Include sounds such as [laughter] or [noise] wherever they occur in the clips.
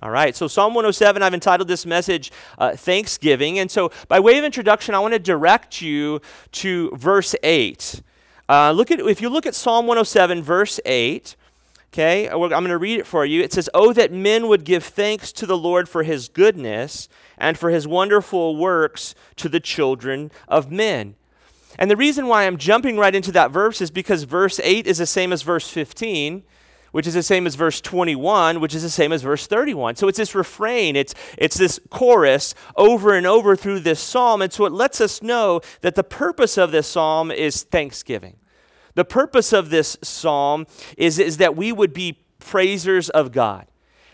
All right, so Psalm 107, I've entitled this message uh, Thanksgiving. And so, by way of introduction, I want to direct you to verse 8. Uh, look at, if you look at Psalm 107, verse 8, okay, I'm going to read it for you. It says, Oh, that men would give thanks to the Lord for his goodness and for his wonderful works to the children of men. And the reason why I'm jumping right into that verse is because verse 8 is the same as verse 15 which is the same as verse 21, which is the same as verse 31. So it's this refrain, it's, it's this chorus over and over through this psalm. And so it lets us know that the purpose of this psalm is thanksgiving. The purpose of this psalm is, is that we would be praisers of God.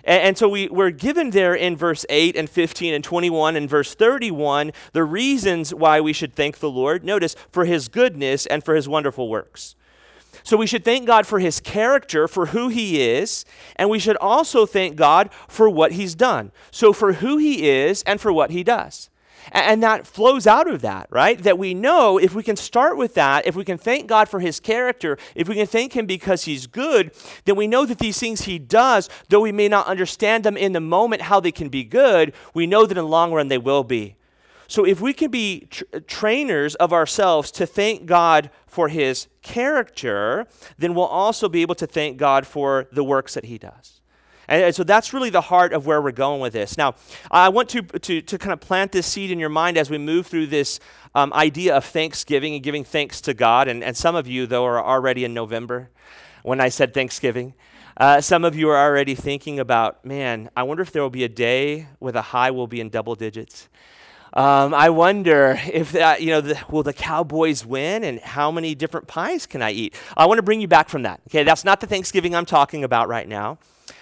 And, so we, we're given there in verse 8 and 15 and 21 and verse 31 the reasons why we should thank the Lord. Notice, for his goodness and for his wonderful works. So we should thank God for his character, for who he is, and we should also thank God for what he's done. So for who he is and for what he does. And that flows out of that, right? That we know if we can start with that, if we can thank God for his character, if we can thank him because he's good, then we know that these things he does, though we may not understand them in the moment how they can be good, we know that in the long run they will be. So if we can be tr- trainers of ourselves to thank God for his character, then we'll also be able to thank God for the works that he does. And, so that's really the heart of where we're going with this. Now, I want to, to, to kind of plant this seed in your mind as we move through this um, idea of thanksgiving and giving thanks to God. And, and some of you, though, are already in November when I said Thanksgiving. Uh, some of you are already thinking about, man, I wonder if there will be a day where the high will be in double digits. Um, I wonder if that, you know, the, will the Cowboys win and how many different pies can I eat? I want to bring you back from that. Okay, that's not the Thanksgiving I'm talking about right now.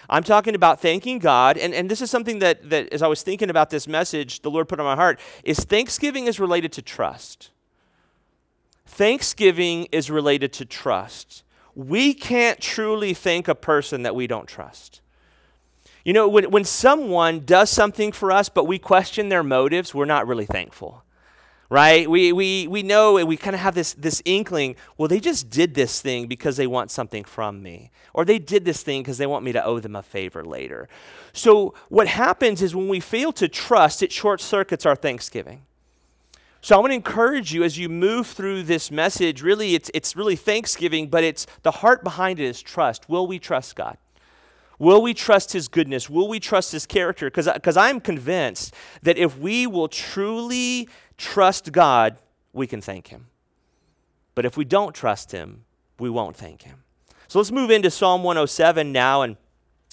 I'm talking about thanking God, and, and this is something that, that, as I was thinking about this message, the Lord put on my heart, is Thanksgiving is related to trust. Thanksgiving is related to trust. We can't truly thank a person that we don't trust. You know, when, when someone does something for us, but we question their motives, we're not really thankful. Right? We, we, we know and we kind of have this, this inkling, well, they just did this thing because they want something from me. Or they did this thing because they want me to owe them a favor later. So, what happens is when we fail to trust, it short circuits our thanksgiving. So I want to encourage you as you move through this message. Really, it's, it's really thanksgiving, but it's the heart behind it is trust. Will we trust God? Will we trust his goodness? Will we trust his character? Because I'm convinced that if we will truly trust God, we can thank him. But if we don't trust him, we won't thank him. So let's move into Psalm 107 now. And,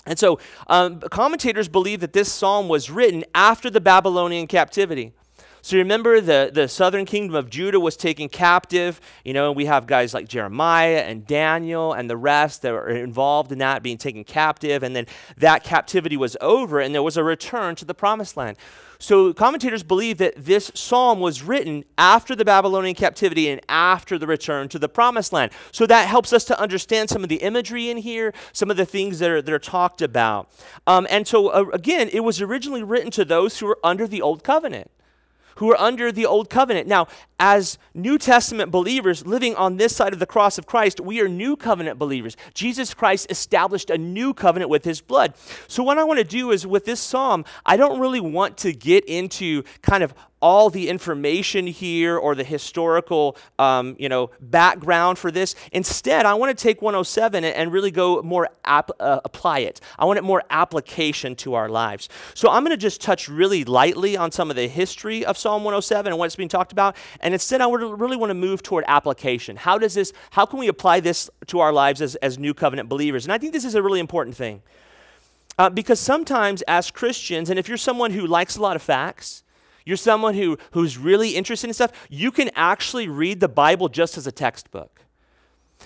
and so um, commentators believe that this psalm was written after the Babylonian captivity. So remember the, the southern kingdom of Judah was taken captive. You know, we have guys like Jeremiah and Daniel and the rest that were involved in that being taken captive. And then that captivity was over and there was a return to the promised land. So commentators believe that this psalm was written after the Babylonian captivity and after the return to the promised land. So that helps us to understand some of the imagery in here, some of the things that are, that are talked about. Um, and so, uh, again, it was originally written to those who were under the old covenant who are under the old covenant. Now, as New Testament believers living on this side of the cross of Christ, we are new covenant believers. Jesus Christ established a new covenant with his blood. So, what I want to do is with this psalm, I don't really want to get into kind of all the information here or the historical um, you know background for this. Instead i want to take 107 and, really go more ap- uh, apply it. I want it more application to our lives. So i'm going to just touch really lightly on some of the history of psalm 107 and what's being talked about. And instead i would really want to move toward application. How does this how can we apply this to our lives as, as new covenant believers? And i think this is a really important thing. Uh, because sometimes as christians and if you're someone who likes a lot of facts you're someone who, who's really interested in stuff, you can actually read the Bible just as a textbook.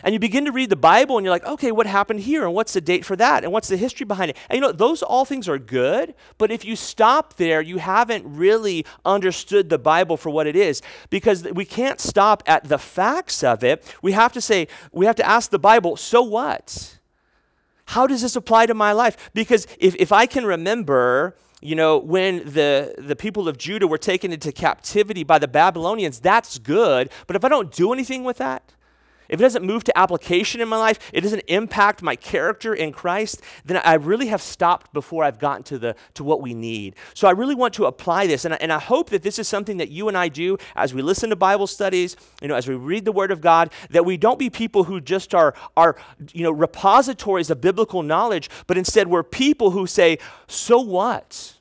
And you begin to read the Bible and you're like, okay, what happened here? And what's the date for that? And what's the history behind it? And you know, those all things are good, but if you stop there, you haven't really understood the Bible for what it is because we can't stop at the facts of it. We have to say, we have to ask the Bible, so what? How does this apply to my life? Because if, if I can remember you know, when the, the people of Judah were taken into captivity by the Babylonians, that's good. But if I don't do anything with that, if it doesn't move to application in my life, it doesn't impact my character in Christ, then I really have stopped before I've gotten to, the, to what we need. So I really want to apply this. And I, and I hope that this is something that you and I do as we listen to Bible studies, you know, as we read the Word of God, that we don't be people who just are, are you know, repositories of biblical knowledge, but instead we're people who say, so what?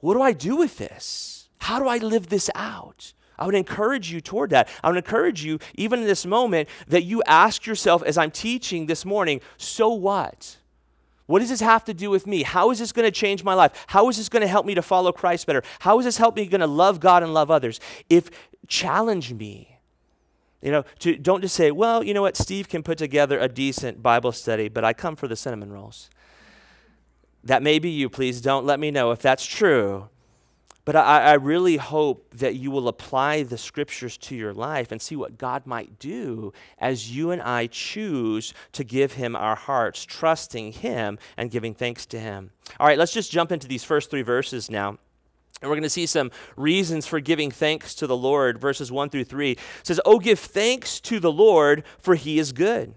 What do I do with this? How do I live this out? I would encourage you toward that. I would encourage you, even in this moment, that you ask yourself as I'm teaching this morning, so what? What does this have to do with me? How is this going to change my life? How is this going to help me to follow Christ better? How is this help me going to love God and love others? If challenge me, you know, to, don't just say, well, you know what, Steve can put together a decent Bible study, but I come for the cinnamon rolls. That may be you. Please don't let me know if that's true. But I, I, really hope that you will apply the scriptures to your life and see what God might do as you and I choose to give Him our hearts, trusting Him and giving thanks to Him. All right, let's just jump into these first three verses now. And we're going to see some reasons for giving thanks to the Lord. Verses 1 through 3 it says, Oh, give thanks to the Lord, for He is good,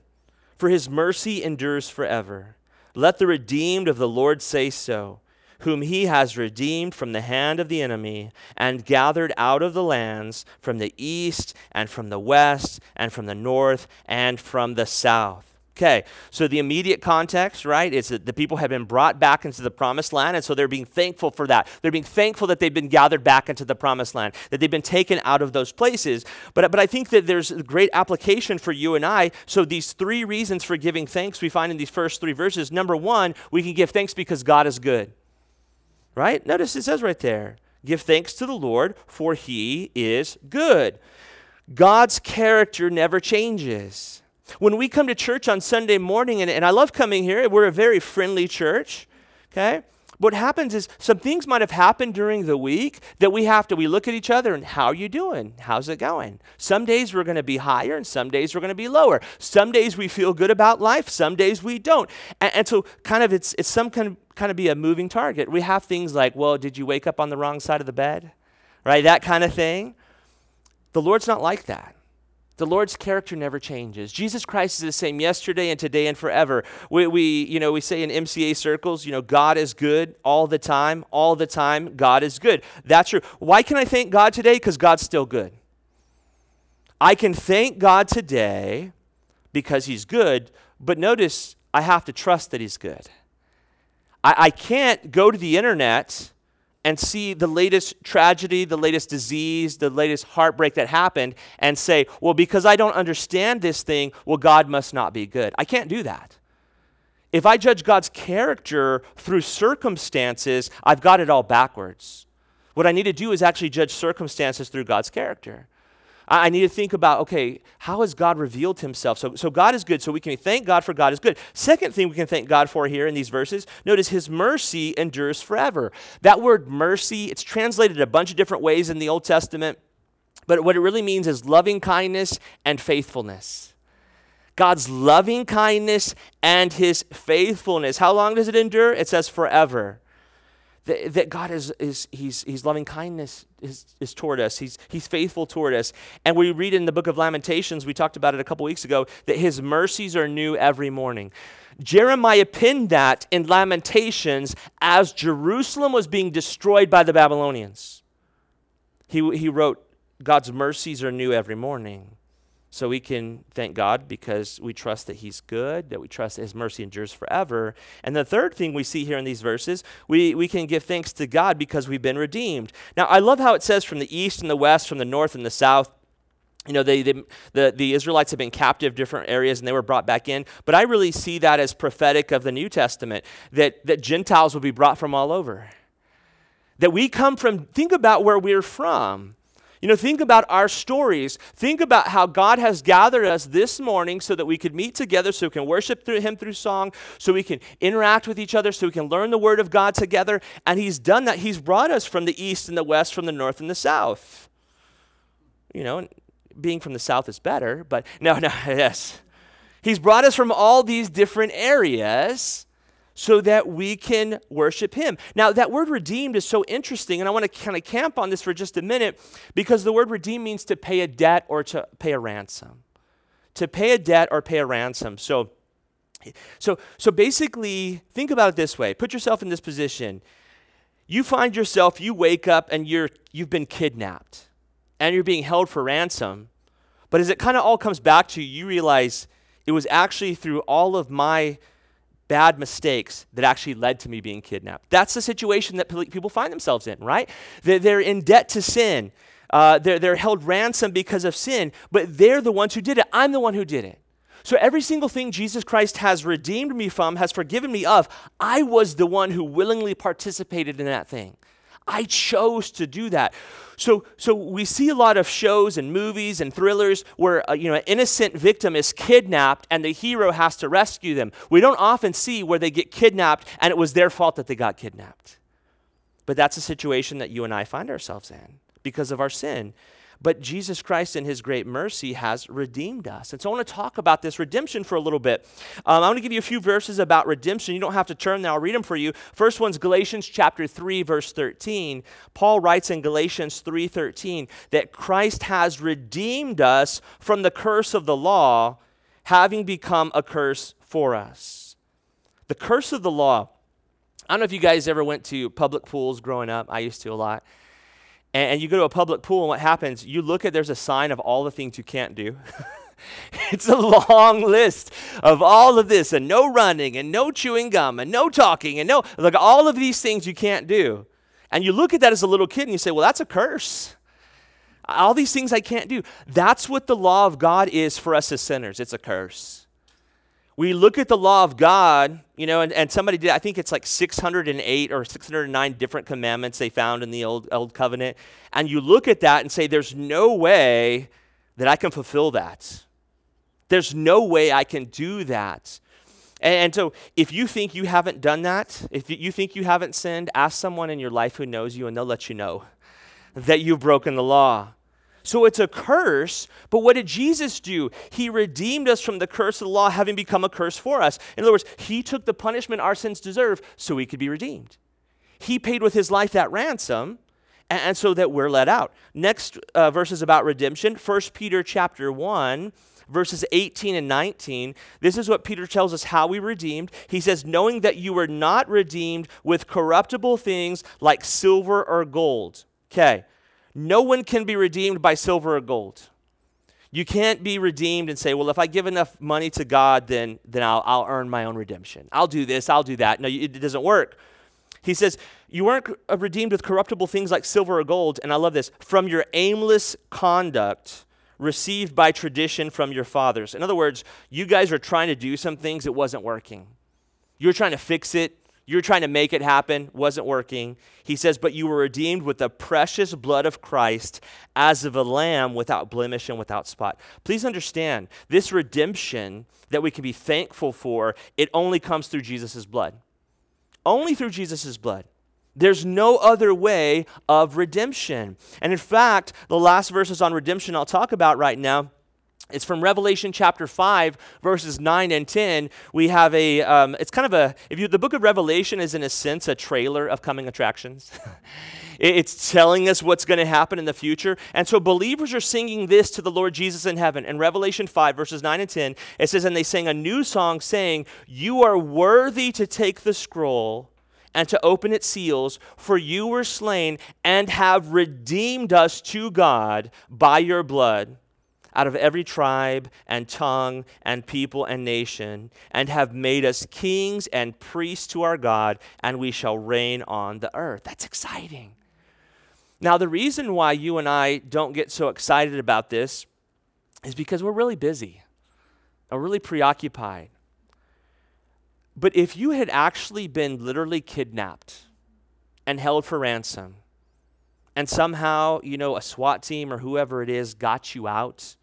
for His mercy endures forever. Let the redeemed of the Lord say so whom he has redeemed from the hand of the enemy and gathered out of the lands from the east and from the west and from the north and from the south. Okay, so the immediate context, right, is that the people have been brought back into the promised land, and so they're being thankful for that. They're being thankful that they've been gathered back into the promised land, that they've been taken out of those places. But, but I think that there's great application for you and I. So these three reasons for giving thanks we find in these first three verses. Number one, we can give thanks because God is good right? Notice it says right there give thanks to the Lord, for he is good. God's character never changes. When we come to church on Sunday morning, and, and I love coming here, we're a very friendly church, okay? What happens is some things might have happened during the week that we have to, we look at each other and how are you doing? How's it going? Some days we're going to be higher and some days we're going to be lower. Some days we feel good about life, some days we don't. And, and so kind of it's, it's some kind of, kind of be a moving target. We have things like, well, did you wake up on the wrong side of the bed? Right? That kind of thing. The Lord's not like that. The Lord's character never changes. Jesus Christ is the same yesterday and today and forever. We, we, you know, we say in MCA circles, you know, God is good all the time. All the time, God is good. That's true. Why can I thank God today? Because God's still good. I can thank God today because He's good, but notice I have to trust that He's good. I, I can't go to the internet and see the latest tragedy, the latest disease, the latest heartbreak that happened and say, well, because I don't understand this thing, well, God must not be good. I can't do that. If I judge God's character through circumstances, I've got it all backwards. What I need to do is actually judge circumstances through God's character. I, need to think about, okay, how has God revealed himself? So, so God is good, so we can thank God for God is good. Second thing we can thank God for here in these verses, notice his mercy endures forever. That word mercy, it's translated a bunch of different ways in the Old Testament, but what it really means is loving kindness and faithfulness. God's loving kindness and his faithfulness. How long does it endure? It says forever that, that God is, is he's, he's loving kindness is, is toward us. He's, he's faithful toward us. And we read in the book of Lamentations, we talked about it a couple weeks ago, that his mercies are new every morning. Jeremiah pinned that in Lamentations as Jerusalem was being destroyed by the Babylonians. He, he wrote, God's mercies are new every morning. So we can thank God because we trust that He's good, that we trust that His mercy endures forever. And the third thing we see here in these verses, we, we can give thanks to God because we've been redeemed. Now, I love how it says from the east and the west, from the north and the south. You know, they, they, the, the Israelites have been captive different areas and they were brought back in. But I really see that as prophetic of the New Testament, that, that Gentiles will be brought from all over. That we come from, think about where we're from. You know, think about our stories. Think about how God has gathered us this morning so that we could meet together, so we can worship through Him through song, so we can interact with each other, so we can learn the Word of God together. And He's done that. He's brought us from the east and the west, from the north and the south. You know, being from the south is better, but [laughs] no, no, yes. He's brought us from all these different areas so that we can worship him. Now, that word redeemed is so interesting, and I want to kind of camp on this for just a minute because the word redeem means to pay a debt or to pay a ransom. to pay a debt or pay a ransom. So, so, so basically, think about it this way. Put yourself in this position. You find yourself, you wake up and you're, you've been kidnapped and you're being held for ransom. But as it kind of all comes back to you, you realize it was actually through all of my bad mistakes that actually led to me being kidnapped. That's the situation that people find themselves in, right? They're in debt to sin. Uh, they're, they're held ransom because of sin, but they're the ones who did it. I'm the one who did it. So every single thing Jesus Christ has redeemed me from, has forgiven me of, I was the one who willingly participated in that thing. I chose to do that. So, so we see a lot of shows and movies and thrillers where uh, you know an innocent victim is kidnapped and the hero has to rescue them. We don't often see where they get kidnapped and it was their fault that they got kidnapped. But that's a situation that you and I find ourselves in because of our sin. But Jesus Christ, in his great mercy, has redeemed us. And so I want to talk about this redemption for a little bit. Um, I want to give you a few verses about redemption. You don't have to turn there, I'll read them for you. First one's Galatians chapter 3, verse 13. Paul writes in Galatians 3:13 that Christ has redeemed us from the curse of the law, having become a curse for us. The curse of the law. I don't know if you guys ever went to public pools growing up. I used to a lot and, and you go to a public pool, and what happens? You look at there's a sign of all the things you can't do. [laughs] it's a long list of all of this, and no running, and no chewing gum, and no talking, and no, like all of these things you can't do. And you look at that as a little kid and you say, well, that's a curse. All these things I can't do. That's what the law of God is for us as sinners. It's a curse we look at the law of God, you know, and, and somebody did, I think it's like 608 or 609 different commandments they found in the old, old covenant. And you look at that and say, there's no way that I can fulfill that. There's no way I can do that. And, and so if you think you haven't done that, if you think you haven't sinned, ask someone in your life who knows you and they'll let you know that you've broken the law. So it's a curse, but what did Jesus do? He redeemed us from the curse of the law, having become a curse for us. In other words, He took the punishment our sins deserve so we could be redeemed. He paid with His life that ransom, and, so that we're let out. Next uh, verse is about redemption. 1 Peter chapter 1 verses 18 and 19. This is what Peter tells us how we redeemed. He says, knowing that you were not redeemed with corruptible things like silver or gold. Okay, no one can be redeemed by silver or gold. You can't be redeemed and say, well, if I give enough money to God, then, then I'll, I'll earn my own redemption. I'll do this, I'll do that. No, it doesn't work. He says, You weren't uh, redeemed with corruptible things like silver or gold, and I love this, from your aimless conduct received by tradition from your fathers. In other words, you guys are trying to do some things, it wasn't working. You're trying to fix it, you're trying to make it happen, wasn't working. He says, But you were redeemed with the precious blood of Christ as of a lamb without blemish and without spot. Please understand, this redemption that we can be thankful for, it only comes through Jesus' blood. Only through Jesus' blood. There's no other way of redemption. And in fact, the last verses on redemption I'll talk about right now it's from Revelation chapter 5, verses 9 and 10. We have a, um, it's kind of a, if you, the book of Revelation is in a sense a trailer of coming attractions. [laughs] it's telling us what's going to happen in the future. And so believers are singing this to the Lord Jesus in heaven. In Revelation 5, verses 9 and 10, it says, And they sang a new song saying, You are worthy to take the scroll and to open its seals, for you were slain and have redeemed us to God by your blood out of every tribe and tongue and people and nation, and have made us kings and priests to our God, and we shall reign on the earth. That's exciting. Now, the reason why you and I don't get so excited about this is because we're really busy, we're really preoccupied. But if you had actually been literally kidnapped and held for ransom, and somehow, you know, a SWAT team or whoever it is got you out,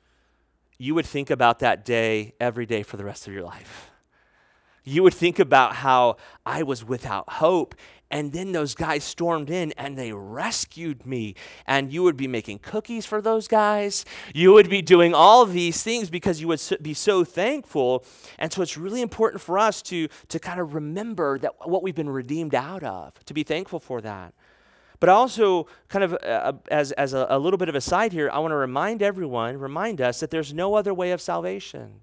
you would think about that day every day for the rest of your life. You would think about how I was without hope, and then those guys stormed in and they rescued me. And you would be making cookies for those guys. You would be doing all these things because you would be so thankful. And so it's really important for us to, to kind of remember that what we've been redeemed out of, to be thankful for that. But also, kind of uh, as, as a, a little bit of a side here, I want to remind everyone, remind us that there's no other way of salvation.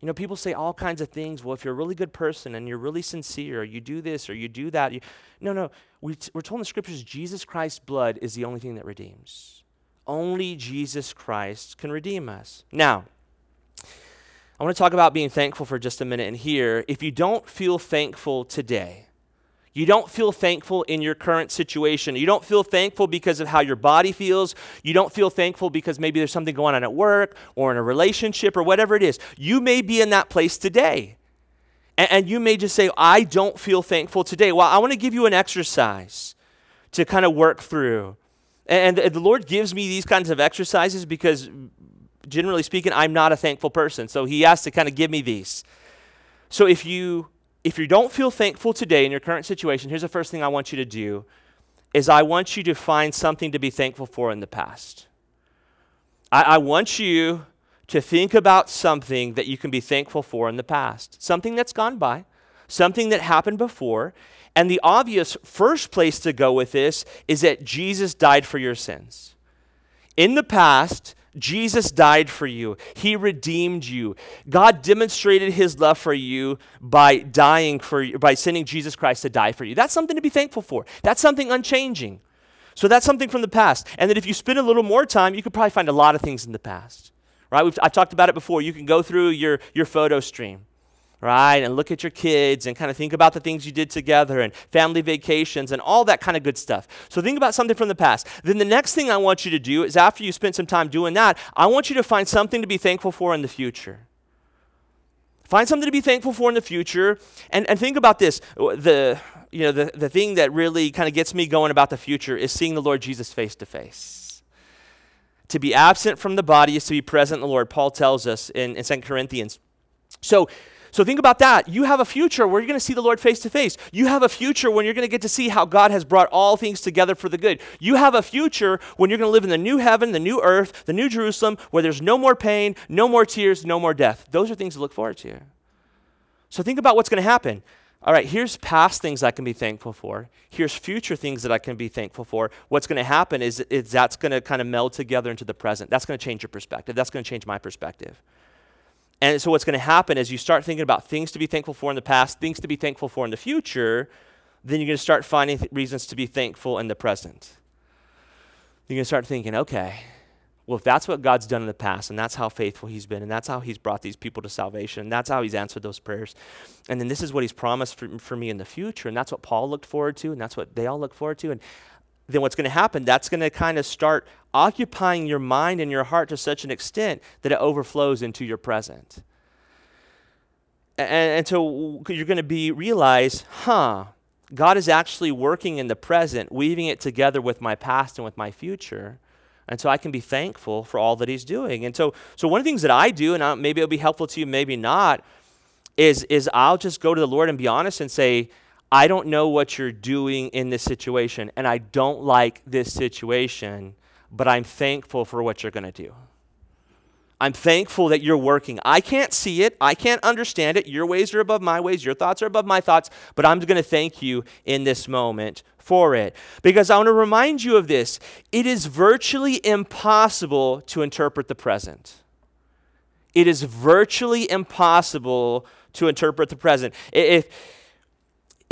You know, people say all kinds of things. Well, if you're a really good person and you're really sincere, you do this or you do that. You, no, no. We t- we're told in the scriptures Jesus Christ's blood is the only thing that redeems. Only Jesus Christ can redeem us. Now, I want to talk about being thankful for just a minute. And here, if you don't feel thankful today, you don't feel thankful in your current situation. You don't feel thankful because of how your body feels. You don't feel thankful because maybe there's something going on at work or in a relationship or whatever it is. You may be in that place today. And, and you may just say, I don't feel thankful today. Well, I want to give you an exercise to kind of work through. And, and the Lord gives me these kinds of exercises because, generally speaking, I'm not a thankful person. So He has to kind of give me these. So if you if you don't feel thankful today in your current situation, here's the first thing I want you to do is I want you to find something to be thankful for in the past. I, I want you to think about something that you can be thankful for in the past, something that's gone by, something that happened before. And the obvious first place to go with this is that Jesus died for your sins. In the past, Jesus died for you. He redeemed you. God demonstrated his love for you by dying for you, by sending Jesus Christ to die for you. That's something to be thankful for. That's something unchanging. So that's something from the past. And that if you spend a little more time, you could probably find a lot of things in the past. Right? We've, I talked about it before. You can go through your, your photo stream right? And look at your kids and kind of think about the things you did together and family vacations and all that kind of good stuff. So think about something from the past. Then the next thing I want you to do is after you spend some time doing that, I want you to find something to be thankful for in the future. Find something to be thankful for in the future. And, and think about this. The, you know, the, the thing that really kind of gets me going about the future is seeing the Lord Jesus face to face. To be absent from the body is to be present in the Lord, Paul tells us in, in 2 Corinthians. So so think about that. You have a future where you're going to see the Lord face to face. You have a future when you're going to get to see how God has brought all things together for the good. You have a future when you're going to live in the new heaven, the new earth, the new Jerusalem, where there's no more pain, no more tears, no more death. Those are things to look forward to. So think about what's going to happen. All right, here's past things I can be thankful for. Here's future things that I can be thankful for. What's going to happen is, is that's going to kind of meld together into the present. That's going to change your perspective. That's going to change my perspective. And so, what's going to happen is you start thinking about things to be thankful for in the past, things to be thankful for in the future, then you're going to start finding th- reasons to be thankful in the present. You're going to start thinking, okay, well, if that's what God's done in the past, and that's how faithful He's been, and that's how He's brought these people to salvation, and that's how He's answered those prayers, and then this is what He's promised for, for me in the future, and that's what Paul looked forward to, and that's what they all look forward to, and then what's going to happen? That's going to kind of start occupying your mind and your heart to such an extent that it overflows into your present. And, and so you're going to be realize, huh, God is actually working in the present, weaving it together with my past and with my future. And so I can be thankful for all that he's doing. And so, so one of the things that I do, and I, maybe it'll be helpful to you, maybe not, is, is I'll just go to the Lord and be honest and say, I don't know what you're doing in this situation, and I don't like this situation, but I'm thankful for what you're going to do. I'm thankful that you're working. I can't see it. I can't understand it. Your ways are above my ways. Your thoughts are above my thoughts. But I'm going to thank you in this moment for it. Because I want to remind you of this it is virtually impossible to interpret the present. It is virtually impossible to interpret the present. If,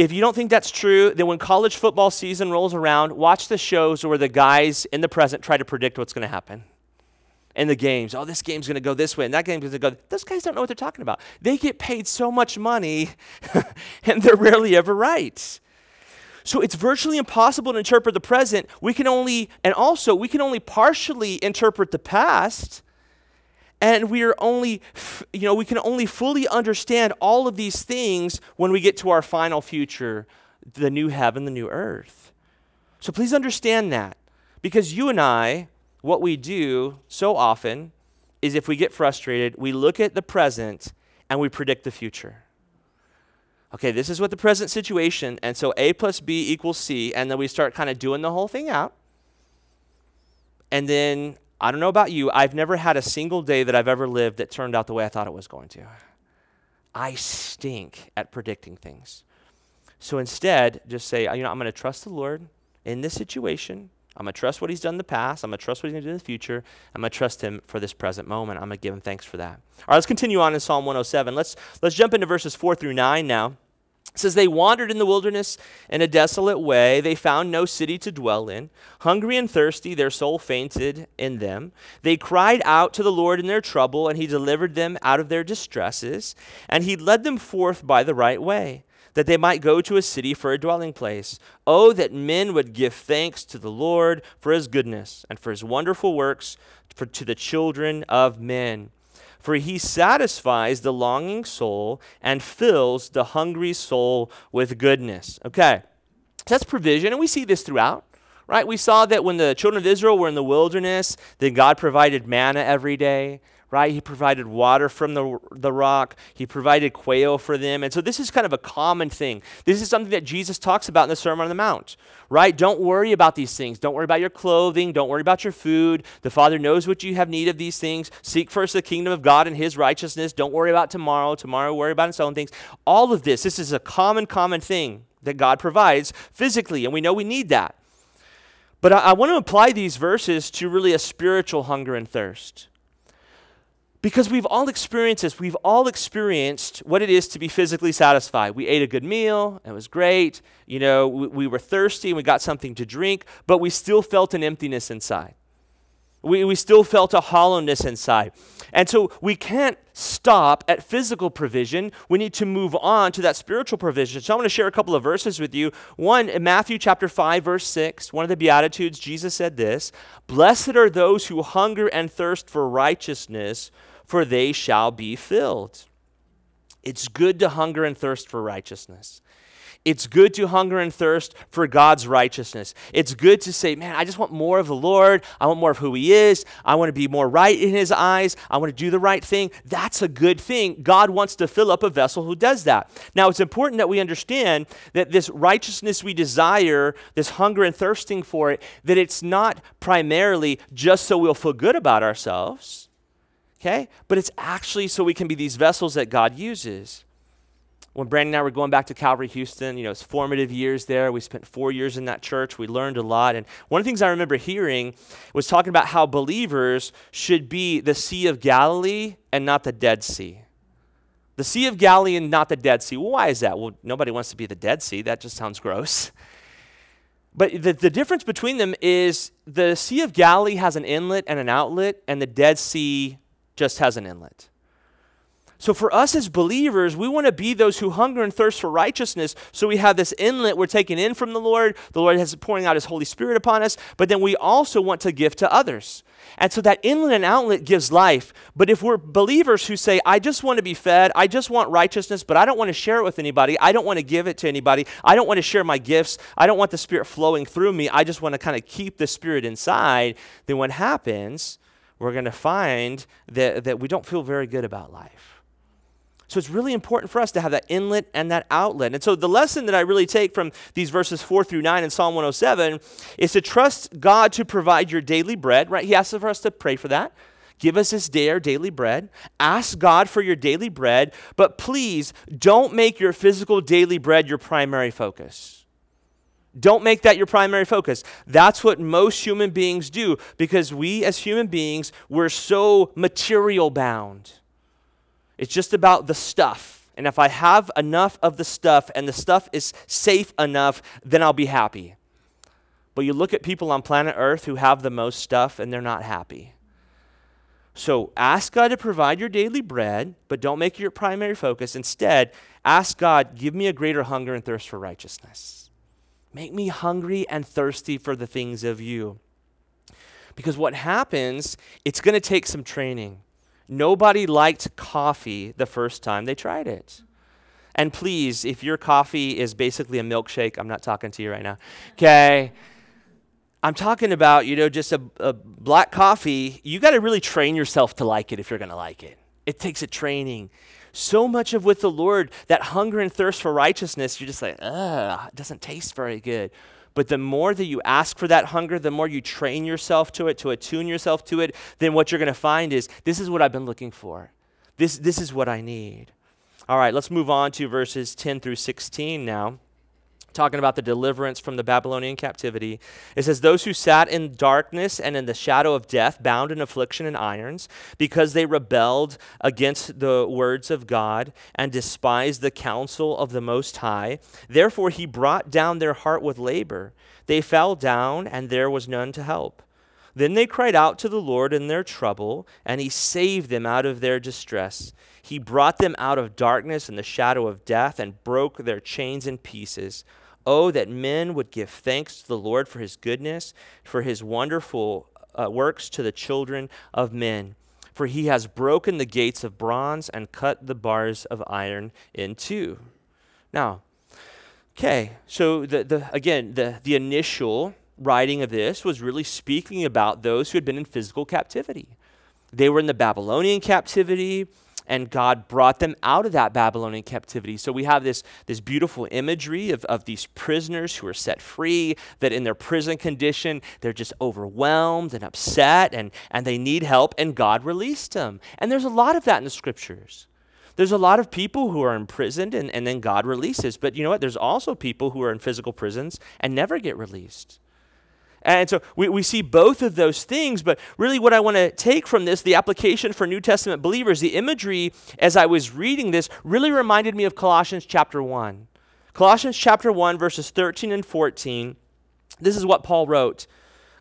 if you don't think that's true, then when college football season rolls around, watch the shows where the guys in the present try to predict what's going to happen. In the games, oh, this game's going to go this way, and that game's going to go. Those guys don't know what they're talking about. They get paid so much money, [laughs] and they're rarely ever right. So it's virtually impossible to interpret the present. We can only, and also, we can only partially interpret the past and we are only, you know, we can only fully understand all of these things when we get to our final future, the new heaven, the new earth. So please understand that. Because you and I, what we do so often is if we get frustrated, we look at the present and we predict the future. Okay, this is what the present situation, and so A plus B equals C, and then we start kind of doing the whole thing out. And then I don't know about you, I've never had a single day that I've ever lived that turned out the way I thought it was going to. I stink at predicting things. So instead, just say, you know, I'm going to trust the Lord in this situation. I'm going to trust what he's done in the past. I'm going to trust what he's going to do in the future. I'm going to trust him for this present moment. I'm going to give him thanks for that. All right, let's continue on in Psalm 107. Let's, let's jump into verses 4 through 9 now. Says, They wandered in the wilderness in a desolate way. They found no city to dwell in. Hungry and thirsty, their soul fainted in them. They cried out to the Lord in their trouble, and he delivered them out of their distresses. And he led them forth by the right way that they might go to a city for a dwelling place. Oh, that men would give thanks to the Lord for his goodness and for his wonderful works for, to the children of men. For he satisfies the longing soul and fills the hungry soul with goodness. Okay, so that's provision, and we see this throughout right? We saw that when the children of Israel were in the wilderness, then God provided manna every day right? He provided water from the, the rock, he provided quail for them. And so this is kind of a common thing. This is something that Jesus talks about in the Sermon on the Mount, right? Don't worry about these things. Don't worry about your clothing. Don't worry about your food. The Father knows what you have need of these things. Seek first the kingdom of God and his righteousness. Don't worry about tomorrow. Tomorrow, worry about its own things. All of this, this is a common, common thing that God provides physically, and we know we need that. But I, I want to apply these verses to really a spiritual hunger and thirst. Because we've all experienced this. We've all experienced what it is to be physically satisfied. We ate a good meal, it was great. You know, we, we were thirsty and we got something to drink, but we still felt an emptiness inside. We, we still felt a hollowness inside. And so we can't stop at physical provision. We need to move on to that spiritual provision. So I want to share a couple of verses with you. One, in Matthew chapter 5, verse 6, one of the Beatitudes, Jesus said this Blessed are those who hunger and thirst for righteousness for they shall be filled. It's good to hunger and thirst for righteousness. It's good to hunger and thirst for God's righteousness. It's good to say, man, I just want more of the Lord. I want more of who He is. I want to be more right in His eyes. I want to do the right thing. That's a good thing. God wants to fill up a vessel who does that. Now, it's important that we understand that this righteousness we desire, this hunger and thirsting for it, that it's not primarily just so we'll feel good about ourselves okay? But it's actually so we can be these vessels that God uses. When Brandon and I were going back to Calvary Houston, you know, it's formative years there. We spent four years in that church. We learned a lot. And one of the things I remember hearing was talking about how believers should be the Sea of Galilee and not the Dead Sea. The Sea of Galilee and not the Dead Sea. Well, why is that? Well, nobody wants to be the Dead Sea. That just sounds gross. [laughs] But the, the difference between them is the Sea of Galilee has an inlet and an outlet, and the Dead Sea just has an inlet. So, for us as believers, we want to be those who hunger and thirst for righteousness. So, we have this inlet we're taking in from the Lord. The Lord has pouring out His Holy Spirit upon us, but then we also want to give to others. And so, that inlet and outlet gives life. But if we're believers who say, I just want to be fed, I just want righteousness, but I don't want to share it with anybody, I don't want to give it to anybody, I don't want to share my gifts, I don't want the Spirit flowing through me, I just want to kind of keep the Spirit inside, then what happens? We're going to find that, that we don't feel very good about life. So it's really important for us to have that inlet and that outlet. And so the lesson that I really take from these verses 4 through 9 in Psalm 107 is to trust God to provide your daily bread, right? He asks for us to pray for that. Give us this day our daily bread. Ask God for your daily bread, but please don't make your physical daily bread your primary focus. Don't make that your primary focus. That's what most human beings do because we, as human beings, we're so material bound. It's just about the stuff. And if I have enough of the stuff and the stuff is safe enough, then I'll be happy. But you look at people on planet Earth who have the most stuff and they're not happy. So ask God to provide your daily bread, but don't make it your primary focus. Instead, ask God, give me a greater hunger and thirst for righteousness. Make me hungry and thirsty for the things of you. Because what happens, it's going to take some training. Nobody liked coffee the first time they tried it. And please, if your coffee is basically a milkshake, I'm not talking to you right now, okay? I'm talking about, you know, just a, a black coffee. You got to really train yourself to like it if you're going to like it. It takes a training so much of with the Lord, that hunger and thirst for righteousness, you're just like, ugh, it doesn't taste very good. But the more that you ask for that hunger, the more you train yourself to it, to attune yourself to it, then what you're going to find is this is what I've been looking for. This, this is what I need. All right, let's move on to verses 10 through 16 now. Talking about the deliverance from the Babylonian captivity. It says, Those who sat in darkness and in the shadow of death, bound in affliction and irons, because they rebelled against the words of God and despised the counsel of the Most High. Therefore, he brought down their heart with labor. They fell down, and there was none to help. Then they cried out to the Lord in their trouble, and he saved them out of their distress. He brought them out of darkness and the shadow of death and broke their chains in pieces. Oh, that men would give thanks to the Lord for his goodness, for his wonderful uh, works to the children of men. For he has broken the gates of bronze and cut the bars of iron in two. Now, okay, so the, the, again, the, the initial writing of this was really speaking about those who had been in physical captivity. They were in the Babylonian captivity and God brought them out of that Babylonian captivity. So we have this, this beautiful imagery of, of these prisoners who are set free, that in their prison condition, they're just overwhelmed and upset and, and they need help, and God released them. And there's a lot of that in the scriptures. There's a lot of people who are imprisoned and, and then God releases. But you know what? There's also people who are in physical prisons and never get released. And so we, we see both of those things, but really what I want to take from this, the application for New Testament believers, the imagery as I was reading this really reminded me of Colossians chapter 1. Colossians chapter 1, verses 13 and 14. This is what Paul wrote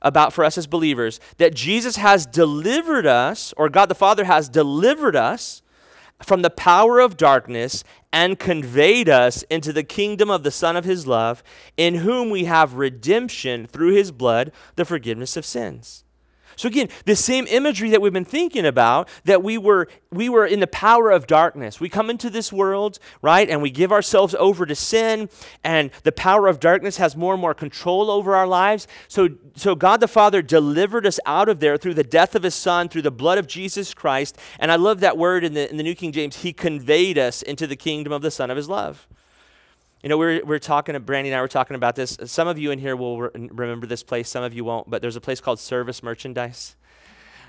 about for us as believers that Jesus has delivered us, or God the Father has delivered us from the power of darkness and conveyed us into the kingdom of the Son of his love, in whom we have redemption through his blood, the forgiveness of sins. So again, the same imagery that we've been thinking about that we were we were in the power of darkness. We come into this world, right? And we give ourselves over to sin and the power of darkness has more and more control over our lives. So so God the Father delivered us out of there through the death of his son, through the blood of Jesus Christ. And I love that word in the in the New King James, he conveyed us into the kingdom of the son of his love. You know, we're, we're talking, Brandy and I were talking about this. Some of you in here will re- remember this place, some of you won't, but there's a place called Service Merchandise.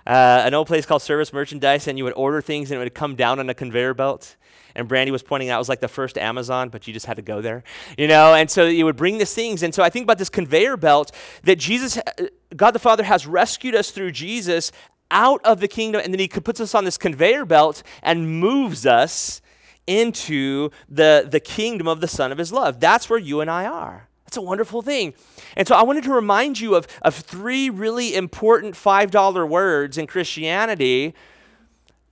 Uh, an old place called Service Merchandise, and you would order things and it would come down on a conveyor belt. And Brandy was pointing out it was like the first Amazon, but you just had to go there, you know. And so you would bring these things. And so I think about this conveyor belt that Jesus, uh, God the Father, has rescued us through Jesus out of the kingdom, and then He puts us on this conveyor belt and moves us into the, the kingdom of the Son of His love. That's where you and I are. That's a wonderful thing. And so I wanted to remind you of, of three really important $5 words in Christianity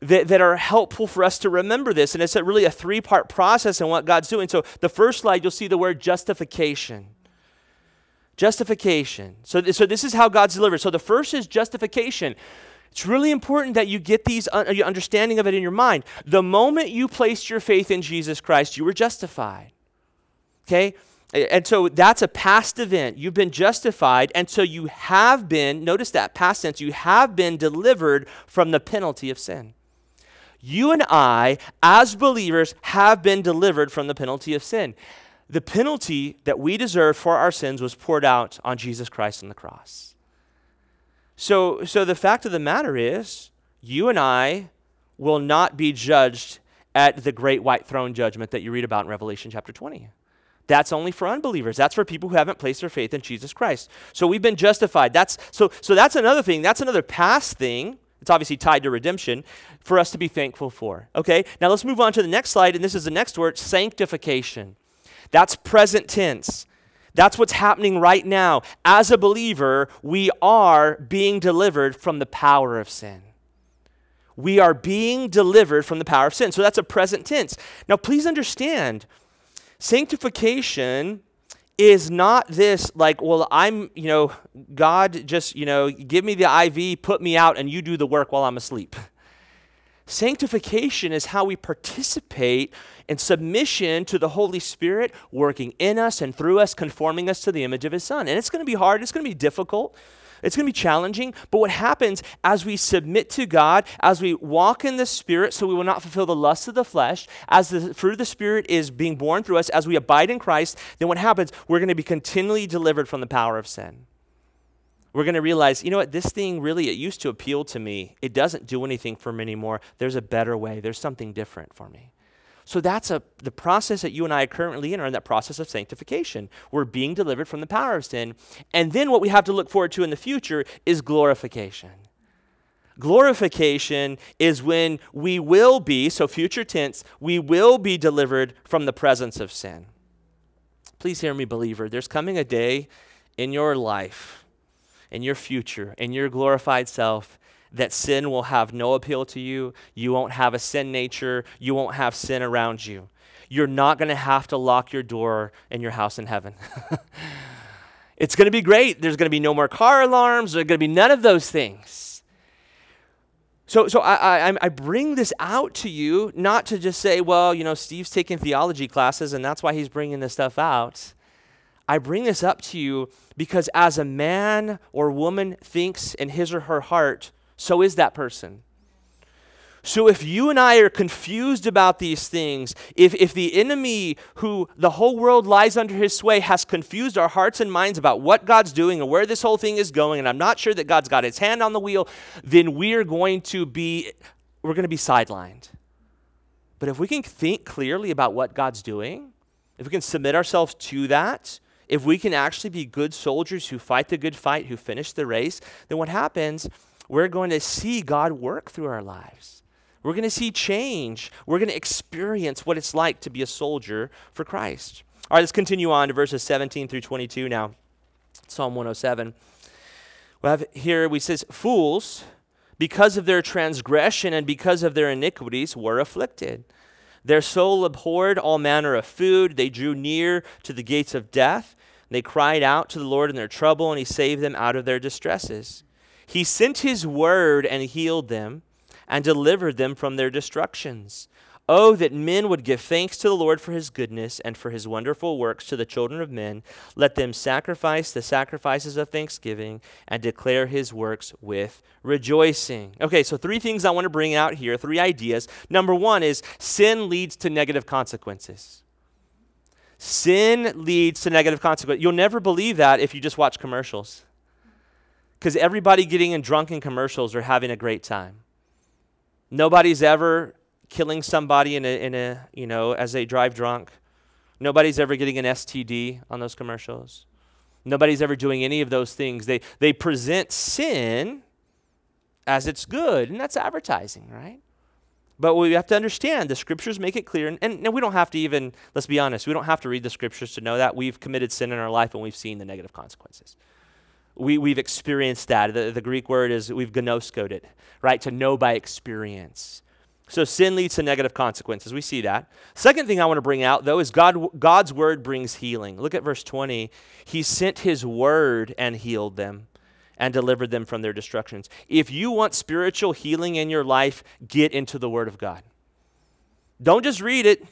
that, that are helpful for us to remember this. And it's a, really a three part process in what God's doing. So the first slide, you'll see the word justification. Justification. So, th- so this is how God's delivered. So the first is justification. It's really important that you get these uh, understanding of it in your mind. The moment you placed your faith in Jesus Christ, you were justified. Okay? And so that's a past event. You've been justified, and so you have been, notice that past tense, you have been delivered from the penalty of sin. You and I, as believers, have been delivered from the penalty of sin. The penalty that we deserve for our sins was poured out on Jesus Christ on the cross. So, so the fact of the matter is, you and I will not be judged at the great white throne judgment that you read about in Revelation chapter 20. That's only for unbelievers. That's for people who haven't placed their faith in Jesus Christ. So we've been justified. That's so so that's another thing. That's another past thing. It's obviously tied to redemption for us to be thankful for. Okay? Now let's move on to the next slide and this is the next word, sanctification. That's present tense. That's what's happening right now. As a believer, we are being delivered from the power of sin. We are being delivered from the power of sin. So that's a present tense. Now, please understand sanctification is not this like, well, I'm, you know, God just, you know, give me the IV, put me out, and you do the work while I'm asleep. [laughs] Sanctification is how we participate in submission to the Holy Spirit working in us and through us, conforming us to the image of His Son. And it's going to be hard, it's going to be difficult. It's going to be challenging, but what happens as we submit to God, as we walk in the Spirit, so we will not fulfill the lust of the flesh, as the fruit of the Spirit is being borne through us, as we abide in Christ, then what happens? We're going to be continually delivered from the power of sin we're going to realize, you know what, this thing really, it used to appeal to me. It doesn't do anything for me anymore. There's a better way, there's something different for me. So that's a, the process that you and I are currently in, are in that process of sanctification. We're being delivered from the power of sin. And then what we have to look forward to in the future is glorification. Glorification is when we will be, so future tense, we will be delivered from the presence of sin. Please hear me, believer. There's coming a day in your life, in your future, in your glorified self, that sin will have no appeal to you. You won't have a sin nature. You won't have sin around you. You're not going to have to lock your door in your house in heaven. [laughs] it's going to be great. There's going to be no more car alarms. There's going to be none of those things. So, so I, I, I bring this out to you not to just say, well, you know, Steve's taking theology classes and that's why he's bringing this stuff out. I bring this up to you because as a man or woman thinks in his or her heart, so is that person. So if you and I are confused about these things, if, if the enemy who the whole world lies under his sway has confused our hearts and minds about what God's doing and where this whole thing is going, and I'm not sure that God's got his hand on the wheel, then we're going to be we're going to be sidelined. But if we can think clearly about what God's doing, if we can submit ourselves to that, if we can actually be good soldiers who fight the good fight, who finish the race, then what happens we're going to see God work through our lives. We're going to see change. We're going to experience what it's like to be a soldier for Christ. All right, let's continue on to verses 17 through 22 now. Psalm 107. We have here, we says, Fools, because of their transgression and because of their iniquities, were afflicted. Their soul abhorred all manner of food. They drew near to the gates of death. They cried out to the Lord in their trouble, and he saved them out of their distresses. He sent his word and healed them and delivered them from their destructions. Oh, that men would give thanks to the Lord for his goodness and for his wonderful works to the children of men. Let them sacrifice the sacrifices of thanksgiving and declare his works with rejoicing. Okay, so three things I want to bring out here, three ideas. Number one is sin leads to negative consequences. Sin leads to negative consequences. You'll never believe that if you just watch commercials because everybody getting in drunken commercials are having a great time. Nobody's ever killing somebody in a, in a you know as they drive drunk. Nobody's ever getting an STD on those commercials. Nobody's ever doing any of those things. They they present sin as it's good, and that's advertising, right? But we have to understand the scriptures make it clear, and, and, we don't have to even, let's be honest, we don't have to read the scriptures to know that. We've committed sin in our life and we've seen the negative consequences we, we've experienced that. The, the Greek word is we've gnoskoed it, right? To know by experience. So sin leads to negative consequences. We see that. Second thing I want to bring out, though, is God, God's word brings healing. Look at verse 20. He sent his word and healed them and delivered them from their destructions. If you want spiritual healing in your life, get into the word of God. Don't just read it,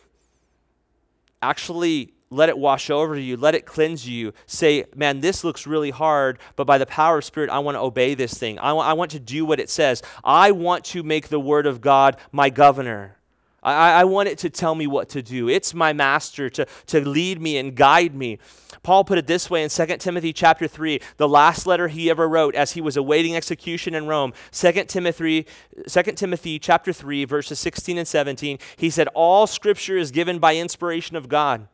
actually let it wash over you, let it cleanse you. Say, man, this looks really hard, but by the power of Spirit, I want to obey this thing. I, w- I want to do what it says. I want to make the Word of God my governor. I, I want it to tell me what to do. It's my master to, to lead me and guide me. Paul put it this way in 2 Timothy chapter 3, the last letter he ever wrote as he was awaiting execution in Rome. 2 Timothy, 2 Timothy chapter 3, verses 16 and 17. He said, All scripture is given by inspiration of God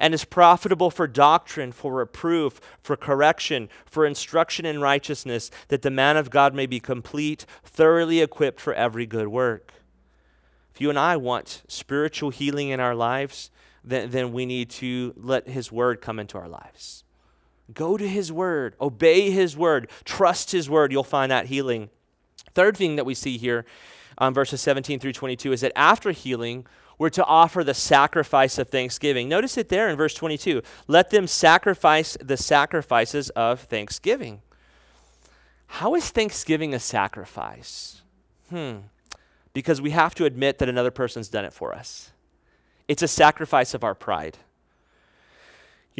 and is profitable for doctrine, for reproof, for correction, for instruction in righteousness, that the man of God may be complete, thoroughly equipped for every good work. If you and I want spiritual healing in our lives, then, then we need to let His word come into our lives. Go to His word, obey His word, trust His word. You'll find that healing. Third thing that we see here, um, verses 17 through 22, is that after healing, we're to offer the sacrifice of thanksgiving. Notice it there in verse 22. Let them sacrifice the sacrifices of thanksgiving. How is thanksgiving a sacrifice? Hmm. Because we have to admit that another person's done it for us. It's a sacrifice of our pride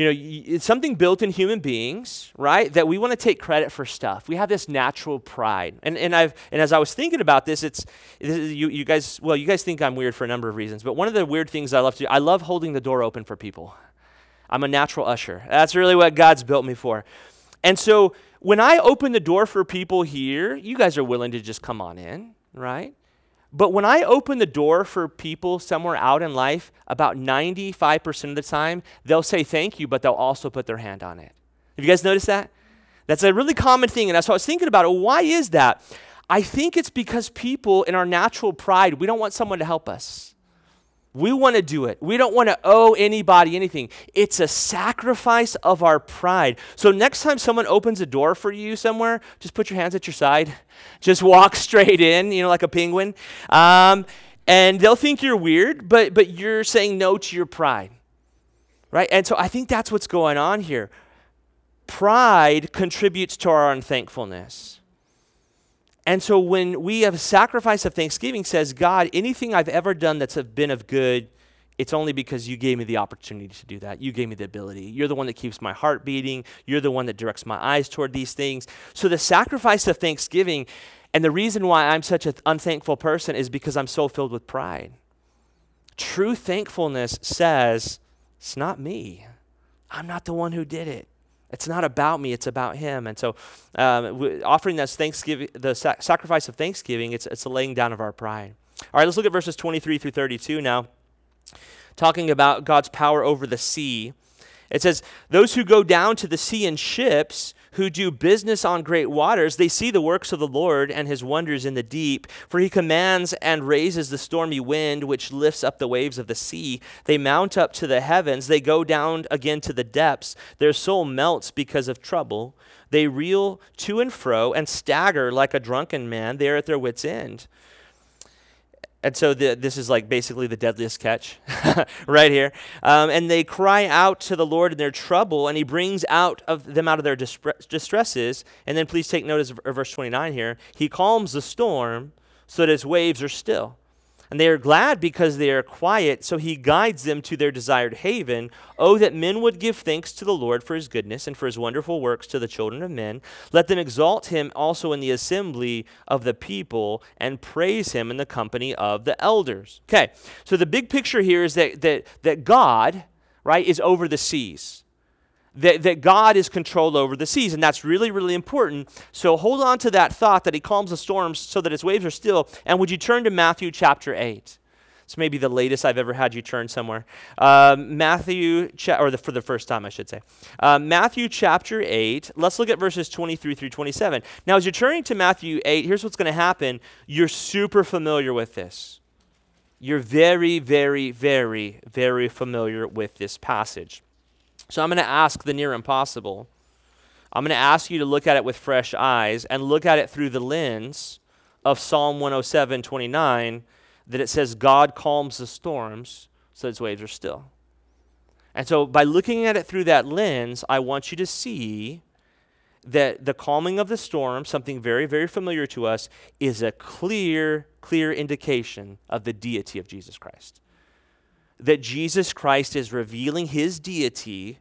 you know, it's something built in human beings, right? That we want to take credit for stuff. We have this natural pride. And, and, I've, and as I was thinking about this, it's, this is, you, you guys, well, you guys think I'm weird for a number of reasons, but one of the weird things I love to do, I love holding the door open for people. I'm a natural usher. That's really what God's built me for. And so when I open the door for people here, you guys are willing to just come on in, right? But when I open the door for people somewhere out in life, about 95% of the time, they'll say thank you, but they'll also put their hand on it. Have you guys noticed that? That's a really common thing. And that's what I was thinking about it. Why is that? I think it's because people, in our natural pride, we don't want someone to help us. We want to do it. We don't want to owe anybody anything. It's a sacrifice of our pride. So, next time someone opens a door for you somewhere, just put your hands at your side. Just walk [laughs] straight in, you know, like a penguin. Um, and they'll think you're weird, but, but you're saying no to your pride. Right? And so, I think that's what's going on here. Pride contributes to our unthankfulness. And so when we have a sacrifice of thanksgiving says, God, anything I've ever done that's been of good, it's only because you gave me the opportunity to do that. You gave me the ability. You're the one that keeps my heart beating. You're the one that directs my eyes toward these things. So the sacrifice of thanksgiving, and the reason why I'm such an unthankful person is because I'm so filled with pride. True thankfulness says, it's not me. I'm not the one who did it. It's not about me, it's about him. And so um, offering this thanksgiving, the sa- sacrifice of thanksgiving, it's, it's a laying down of our pride. All right, let's look at verses 23 through 32 now, talking about God's power over the sea. It says, Those who go down to the sea in ships who do business on great waters, they see the works of the Lord and his wonders in the deep. For he commands and raises the stormy wind, which lifts up the waves of the sea. They mount up to the heavens, they go down again to the depths. Their soul melts because of trouble. They reel to and fro and stagger like a drunken man. They are at their wits' end. And so the, this is like basically the deadliest catch [laughs] right here. Um, and they cry out to the Lord in their trouble, and He brings out of them out of their distresses. And then please take notice of verse 29 here. He calms the storm so that its waves are still. And they are glad because they are quiet, so he guides them to their desired haven. Oh, that men would give thanks to the Lord for his goodness and for his wonderful works to the children of men. Let them exalt him also in the assembly of the people and praise him in the company of the elders. Okay, so the big picture here is that, that, that God, right, is over the seas that, that God is controlled over the seas, and that's really, really important. So hold on to that thought that He calms the storms so that its waves are still. And would you turn to Matthew chapter 8? It's maybe the latest I've ever had you turn somewhere. Um, Matthew, cha- or the, for the first time, I should say. Um, Matthew chapter 8. Let's look at verses 23 through 27. Now, as you're turning to Matthew 8, here's what's going to happen. You're super familiar with this. You're very, very, very, very familiar with this passage. So I'm going to ask the near impossible. I'm going to ask you to look at it with fresh eyes and look at it through the lens of Psalm 107 29 that it says, God calms the storms so its waves are still. And so, by looking at it through that lens, I want you to see that the calming of the storm, something very, very familiar to us, is a clear, clear indication of the deity of Jesus Christ that Jesus Christ is revealing his deity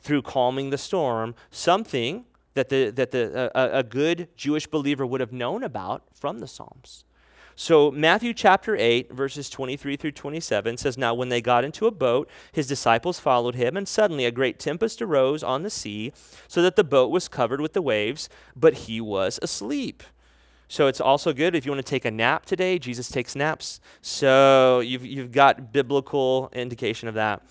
through calming the storm, something that, the, that the, a, a good Jewish believer would have known about from the Psalms. So, Matthew chapter 8, verses 23 through 27 says, Now when they got into a boat, his disciples followed him, and suddenly a great tempest arose on the sea, so that the boat was covered with the waves, but he was asleep. So it's also good if you want to take a nap today. Jesus takes naps. So you've, you've got biblical indication of that.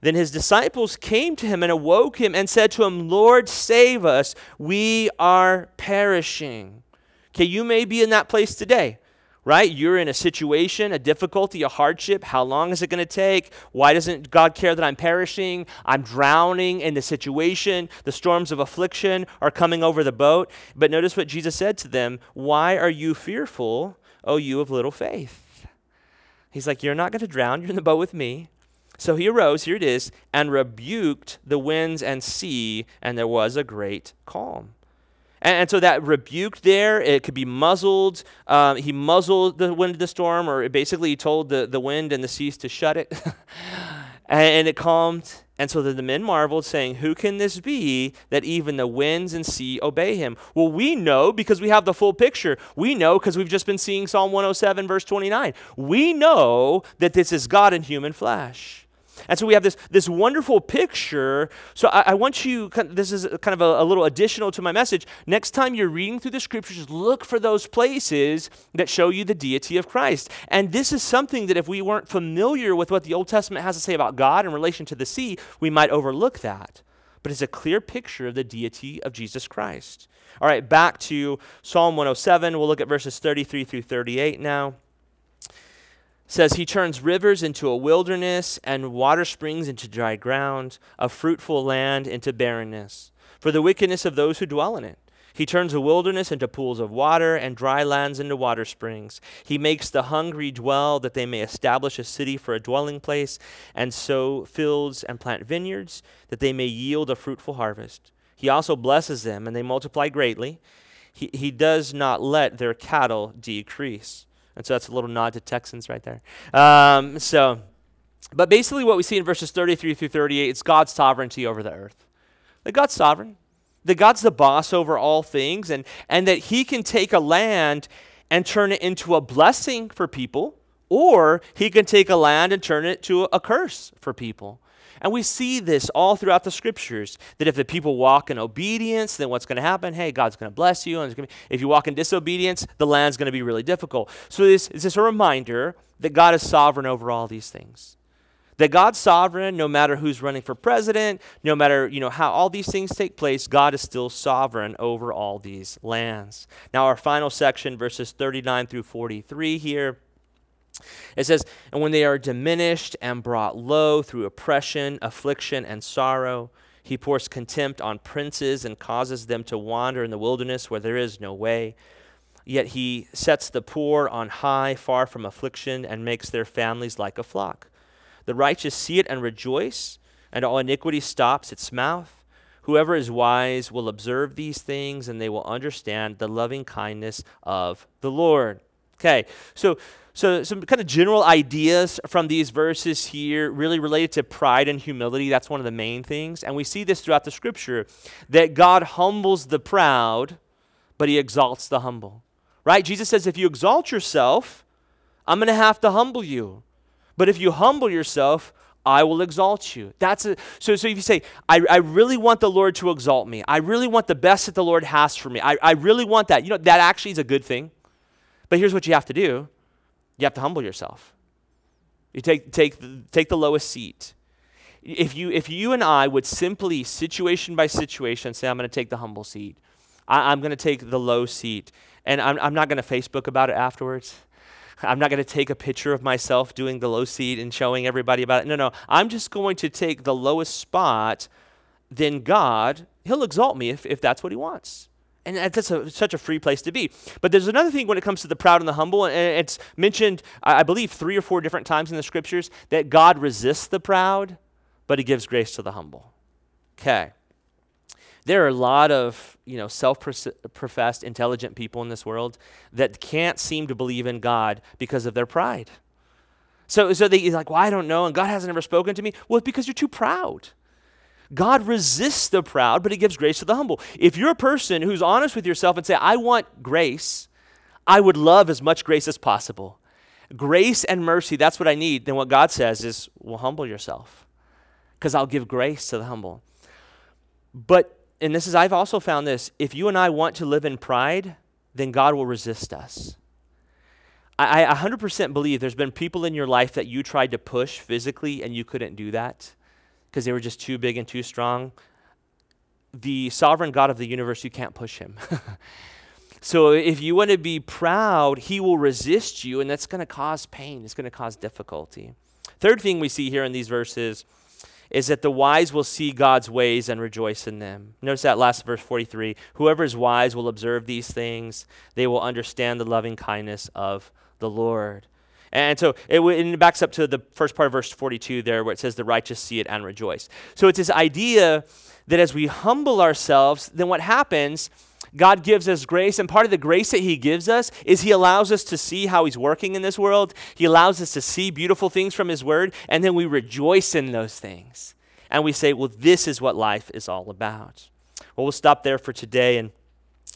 Then his disciples came to him and awoke him and said to him, Lord, save us. We are perishing. Okay, you may be in that place today right? You're in a situation, a difficulty, a hardship. How long is it going to take? Why doesn't God care that I'm perishing? I'm drowning in the situation. The storms of affliction are coming over the boat. But notice what Jesus said to them Why are you fearful, O you of little faith? He's like, You're not going to drown. You're in the boat with me. So he arose, here it is, and rebuked the winds and sea, and there was a great calm. And, and so that rebuke there, it could be muzzled. Um, he muzzled the wind of the storm, or basically he told the, the wind and the seas to shut it. [laughs] and, and it calmed. And so the men marveled, saying, Who can this be that even the winds and sea obey him? Well, we know because we have the full picture. We know because we've just been seeing Psalm 107, verse 29. We know that this is God in human flesh. And so we have this, this wonderful picture. So I, I want you, this is kind of a, a, little additional to my message. Next time you're reading through the scriptures, look for those places that show you the deity of Christ. And this is something that if we weren't familiar with what the Old Testament has to say about God in relation to the sea, we might overlook that. But it's a clear picture of the deity of Jesus Christ. All right, back to Psalm 107. We'll look at verses 33 through 38 now says he turns rivers into a wilderness and water springs into dry ground, a fruitful land into barrenness, for the wickedness of those who dwell in it. He turns a wilderness into pools of water and dry lands into water springs. He makes the hungry dwell that they may establish a city for a dwelling place and sow fields and plant vineyards that they may yield a fruitful harvest. He also blesses them and they multiply greatly. He, he does not let their cattle decrease. And so that's a little nod to Texans right there. Um, so, but basically, what we see in verses 33 through 38 is God's sovereignty over the earth. That God's sovereign, that God's the boss over all things, and, and that He can take a land and turn it into a blessing for people, or He can take a land and turn it to a curse for people. And we see this all throughout the scriptures that if the people walk in obedience, then what's going to happen? Hey, God's going to bless you. And if you walk in disobedience, the land's going to be really difficult. So this is just a reminder that God is sovereign over all these things. That God's sovereign, no matter who's running for president, no matter you know how all these things take place, God is still sovereign over all these lands. Now, our final section, verses 39 through 43 here. It says, And when they are diminished and brought low through oppression, affliction, and sorrow, he pours contempt on princes and causes them to wander in the wilderness where there is no way. Yet he sets the poor on high, far from affliction, and makes their families like a flock. The righteous see it and rejoice, and all iniquity stops its mouth. Whoever is wise will observe these things, and they will understand the loving kindness of the Lord. Okay, so so, some kind of general ideas from these verses here, really related to pride and humility. That's one of the main things. And we see this throughout the scripture that God humbles the proud, but he exalts the humble. Right? Jesus says, if you exalt yourself, I'm going to have to humble you. But if you humble yourself, I will exalt you. That's a, so. So if you say, I, I really want the Lord to exalt me, I really want the best that the Lord has for me. I, I really want that. You know that actually is a good thing. But here's what you have to do: you have to humble yourself. You take, take, take the lowest seat. If you, if you and I would simply, situation by situation, say, I'm going to take the humble seat, I, am going to take the low seat, and I'm, I'm not going to Facebook about it afterwards. I'm not going to take a picture of myself doing the low seat and showing everybody about it. No, no. I'm just going to take the lowest spot. Then God, He'll exalt me if, if that's what He wants. And that's a, such a free place to be. But there's another thing when it comes to the proud and the humble, and it's mentioned, I believe, three or four different times in the scriptures that God resists the proud, but he gives grace to the humble. Okay. There are a lot of, you know, self-professed intelligent people in this world that can't seem to believe in God because of their pride. So, so they like, well, I don't know, and God hasn't ever spoken to me. Well, it's because you're too proud. God resists the proud, but he gives grace to the humble. If you're a person who's honest with yourself and say, I want grace, I would love as much grace as possible. Grace and mercy, that's what I need. Then what God says is, well, humble yourself because I'll give grace to the humble. But, and this is, I've also found this if you and I want to live in pride, then God will resist us. I, I 100% believe there's been people in your life that you tried to push physically and you couldn't do that because they were just too big and too strong. The sovereign God of the universe, you can't push him. [laughs] so if you want to be proud, he will resist you, and that's going to cause pain. It's going to cause difficulty. Third thing we see here in these verses is that the wise will see God's ways and rejoice in them. Notice that last verse 43 Whoever is wise will observe these things, they will understand the loving kindness of the Lord. And so it, it backs up to the first part of verse 42 there where it says, The righteous see it and rejoice. So it's this idea that as we humble ourselves, then what happens? God gives us grace, and part of the grace that He gives us is He allows us to see how He's working in this world. He allows us to see beautiful things from His Word, and then we rejoice in those things. And we say, well, this is what life is all about. Well, we'll stop there for today and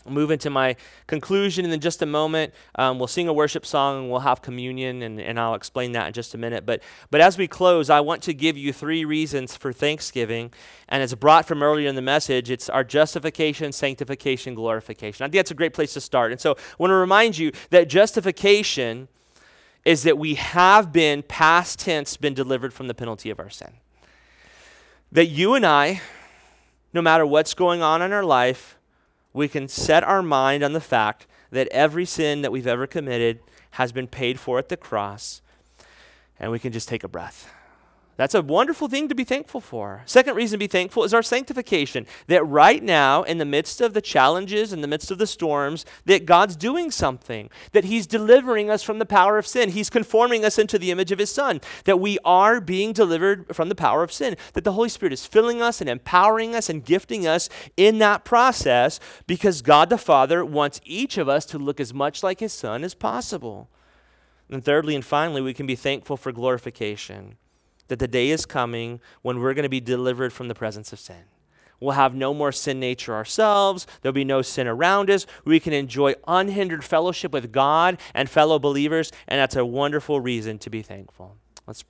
move into my conclusion and in just a moment. Um, we'll sing a worship song and we'll have communion and, and i'll explain that in just a minute. But, but as we close i want to give you three reasons for thanksgiving and it's brought from earlier in the message. It's our justification sanctification glorification. I think that's a great place to start. And so i want to remind you that justification is that we have been past tense been delivered from the penalty of our sin. That you and i no matter what's going on in our life we can set our mind on the fact that every sin that we've ever committed has been paid for at the cross, and we can just take a breath. That's a wonderful thing to be thankful for. Second reason to be thankful is our sanctification. That right now, in the midst of the challenges, in the midst of the storms, that God's doing something. That He's delivering us from the power of sin. He's conforming us into the image of His Son. That we are being delivered from the power of sin. That the Holy Spirit is filling us and empowering us and gifting us in that process because God the Father wants each of us to look as much like His Son as possible. And thirdly and finally, we can be thankful for glorification that the day is coming when we're going to be delivered from the presence of sin. We'll have no more sin nature ourselves. There'll be no sin around us. We can enjoy unhindered fellowship with God and fellow believers, and that's a wonderful reason to be thankful.